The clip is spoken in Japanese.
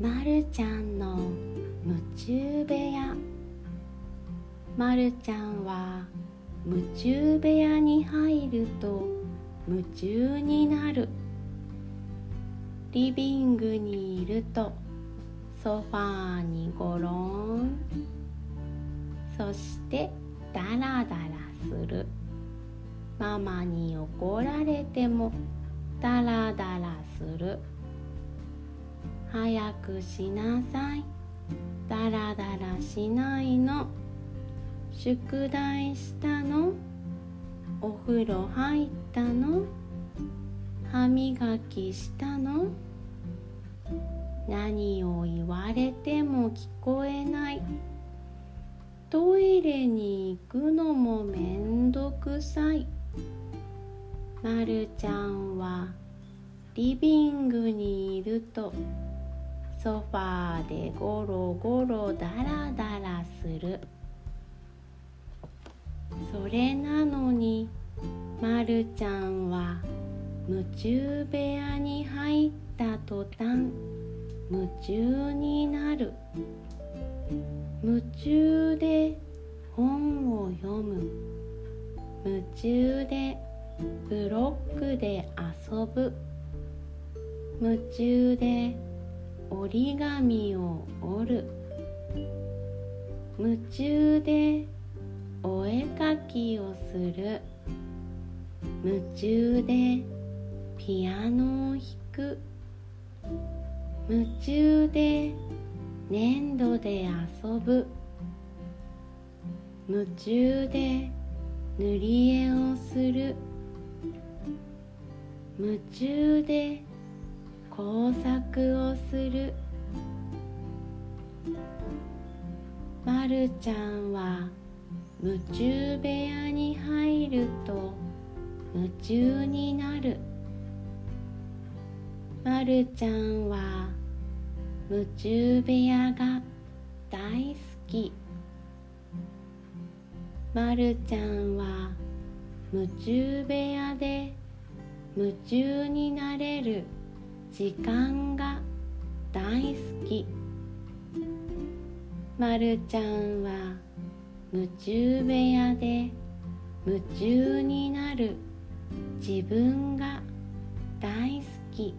まるちゃんの夢中部屋。まるちゃんは夢中部屋に入ると夢中になる。リビングにいるとソファーにゴロン。そしてダラダラする。ママに怒られてもダラダラする。早くしなさい。ダラダラしないの。宿題したの。お風呂入ったの。歯磨きしたの。何を言われても聞こえない。トイレに行くのもめんどくさい。まるちゃんはリビングにいると。ソファーでゴロゴロダラダラする。それなのにまるちゃんは夢中部屋に入った途端夢中になる。夢中で本を読む。夢中でブロックで遊ぶ。夢中で折り紙を折る。夢中でお絵かきをする。夢中でピアノを弾く。夢中で粘土で遊ぶ。夢中で塗り絵をする。夢中で工作をする。まるちゃんは夢中部屋に入ると夢中になる。まるちゃんは夢中部屋が大好き。まるちゃんは夢中部屋で夢中になれる。時間が大好き。まるちゃんは夢中部屋で夢中になる自分が大好き。